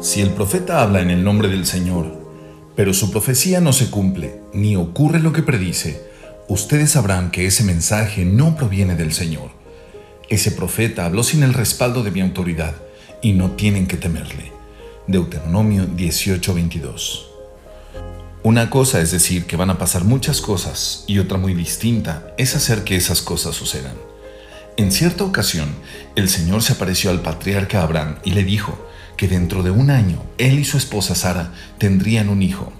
Si el profeta habla en el nombre del Señor, pero su profecía no se cumple, ni ocurre lo que predice, ustedes sabrán que ese mensaje no proviene del Señor. Ese profeta habló sin el respaldo de mi autoridad, y no tienen que temerle. Deuteronomio 18:22 Una cosa es decir que van a pasar muchas cosas, y otra muy distinta es hacer que esas cosas sucedan. En cierta ocasión, el Señor se apareció al patriarca Abraham y le dijo, que dentro de un año él y su esposa Sara tendrían un hijo.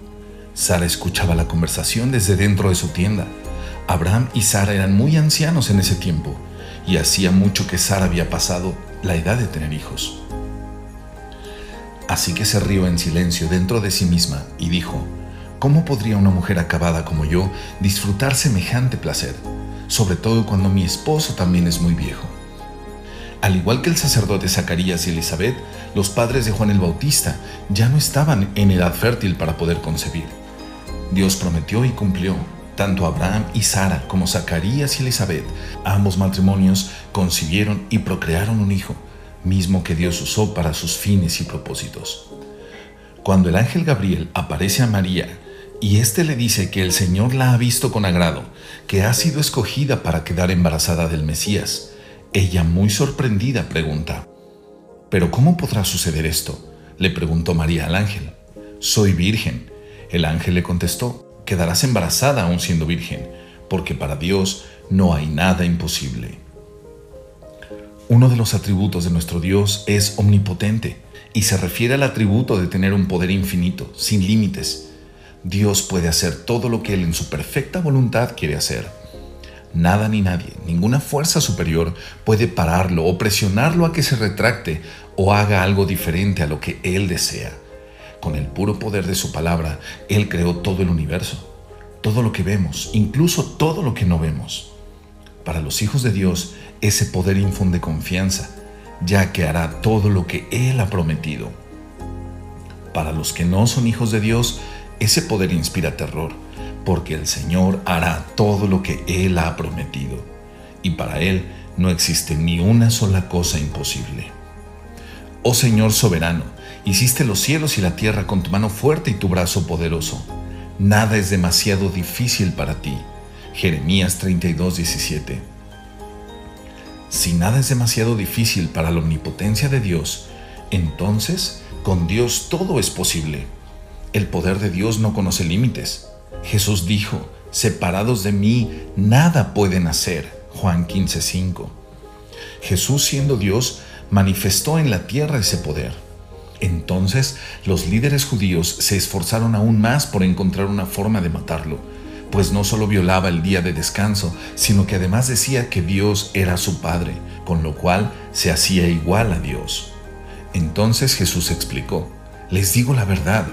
Sara escuchaba la conversación desde dentro de su tienda. Abraham y Sara eran muy ancianos en ese tiempo y hacía mucho que Sara había pasado la edad de tener hijos. Así que se rió en silencio dentro de sí misma y dijo, ¿cómo podría una mujer acabada como yo disfrutar semejante placer, sobre todo cuando mi esposo también es muy viejo? Al igual que el sacerdote Zacarías y Elizabeth, los padres de Juan el Bautista ya no estaban en edad fértil para poder concebir. Dios prometió y cumplió. Tanto Abraham y Sara como Zacarías y Elizabeth, ambos matrimonios, concibieron y procrearon un hijo, mismo que Dios usó para sus fines y propósitos. Cuando el ángel Gabriel aparece a María y éste le dice que el Señor la ha visto con agrado, que ha sido escogida para quedar embarazada del Mesías, ella, muy sorprendida, pregunta, ¿Pero cómo podrá suceder esto? le preguntó María al ángel. Soy virgen. El ángel le contestó, quedarás embarazada aún siendo virgen, porque para Dios no hay nada imposible. Uno de los atributos de nuestro Dios es omnipotente y se refiere al atributo de tener un poder infinito, sin límites. Dios puede hacer todo lo que Él en su perfecta voluntad quiere hacer. Nada ni nadie, ninguna fuerza superior puede pararlo o presionarlo a que se retracte o haga algo diferente a lo que Él desea. Con el puro poder de su palabra, Él creó todo el universo, todo lo que vemos, incluso todo lo que no vemos. Para los hijos de Dios, ese poder infunde confianza, ya que hará todo lo que Él ha prometido. Para los que no son hijos de Dios, ese poder inspira terror porque el Señor hará todo lo que Él ha prometido, y para Él no existe ni una sola cosa imposible. Oh Señor soberano, hiciste los cielos y la tierra con tu mano fuerte y tu brazo poderoso. Nada es demasiado difícil para ti. Jeremías 32, 17. Si nada es demasiado difícil para la omnipotencia de Dios, entonces con Dios todo es posible. El poder de Dios no conoce límites. Jesús dijo, separados de mí, nada pueden hacer. Juan 15:5. Jesús siendo Dios, manifestó en la tierra ese poder. Entonces los líderes judíos se esforzaron aún más por encontrar una forma de matarlo, pues no solo violaba el día de descanso, sino que además decía que Dios era su Padre, con lo cual se hacía igual a Dios. Entonces Jesús explicó, les digo la verdad,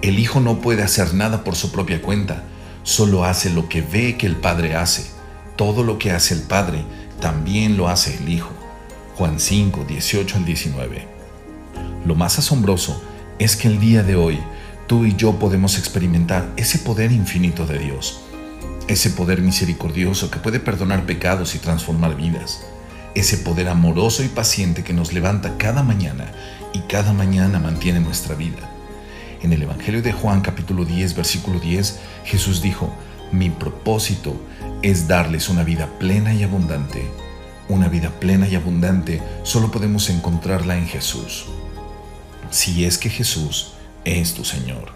el Hijo no puede hacer nada por su propia cuenta, solo hace lo que ve que el Padre hace. Todo lo que hace el Padre, también lo hace el Hijo. Juan 5, 18 al 19. Lo más asombroso es que el día de hoy tú y yo podemos experimentar ese poder infinito de Dios, ese poder misericordioso que puede perdonar pecados y transformar vidas, ese poder amoroso y paciente que nos levanta cada mañana y cada mañana mantiene nuestra vida en el Evangelio de Juan capítulo 10 versículo 10, Jesús dijo, mi propósito es darles una vida plena y abundante. Una vida plena y abundante solo podemos encontrarla en Jesús. Si es que Jesús es tu Señor.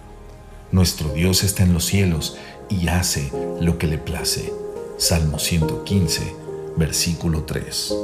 Nuestro Dios está en los cielos y hace lo que le place. Salmo 115, versículo 3.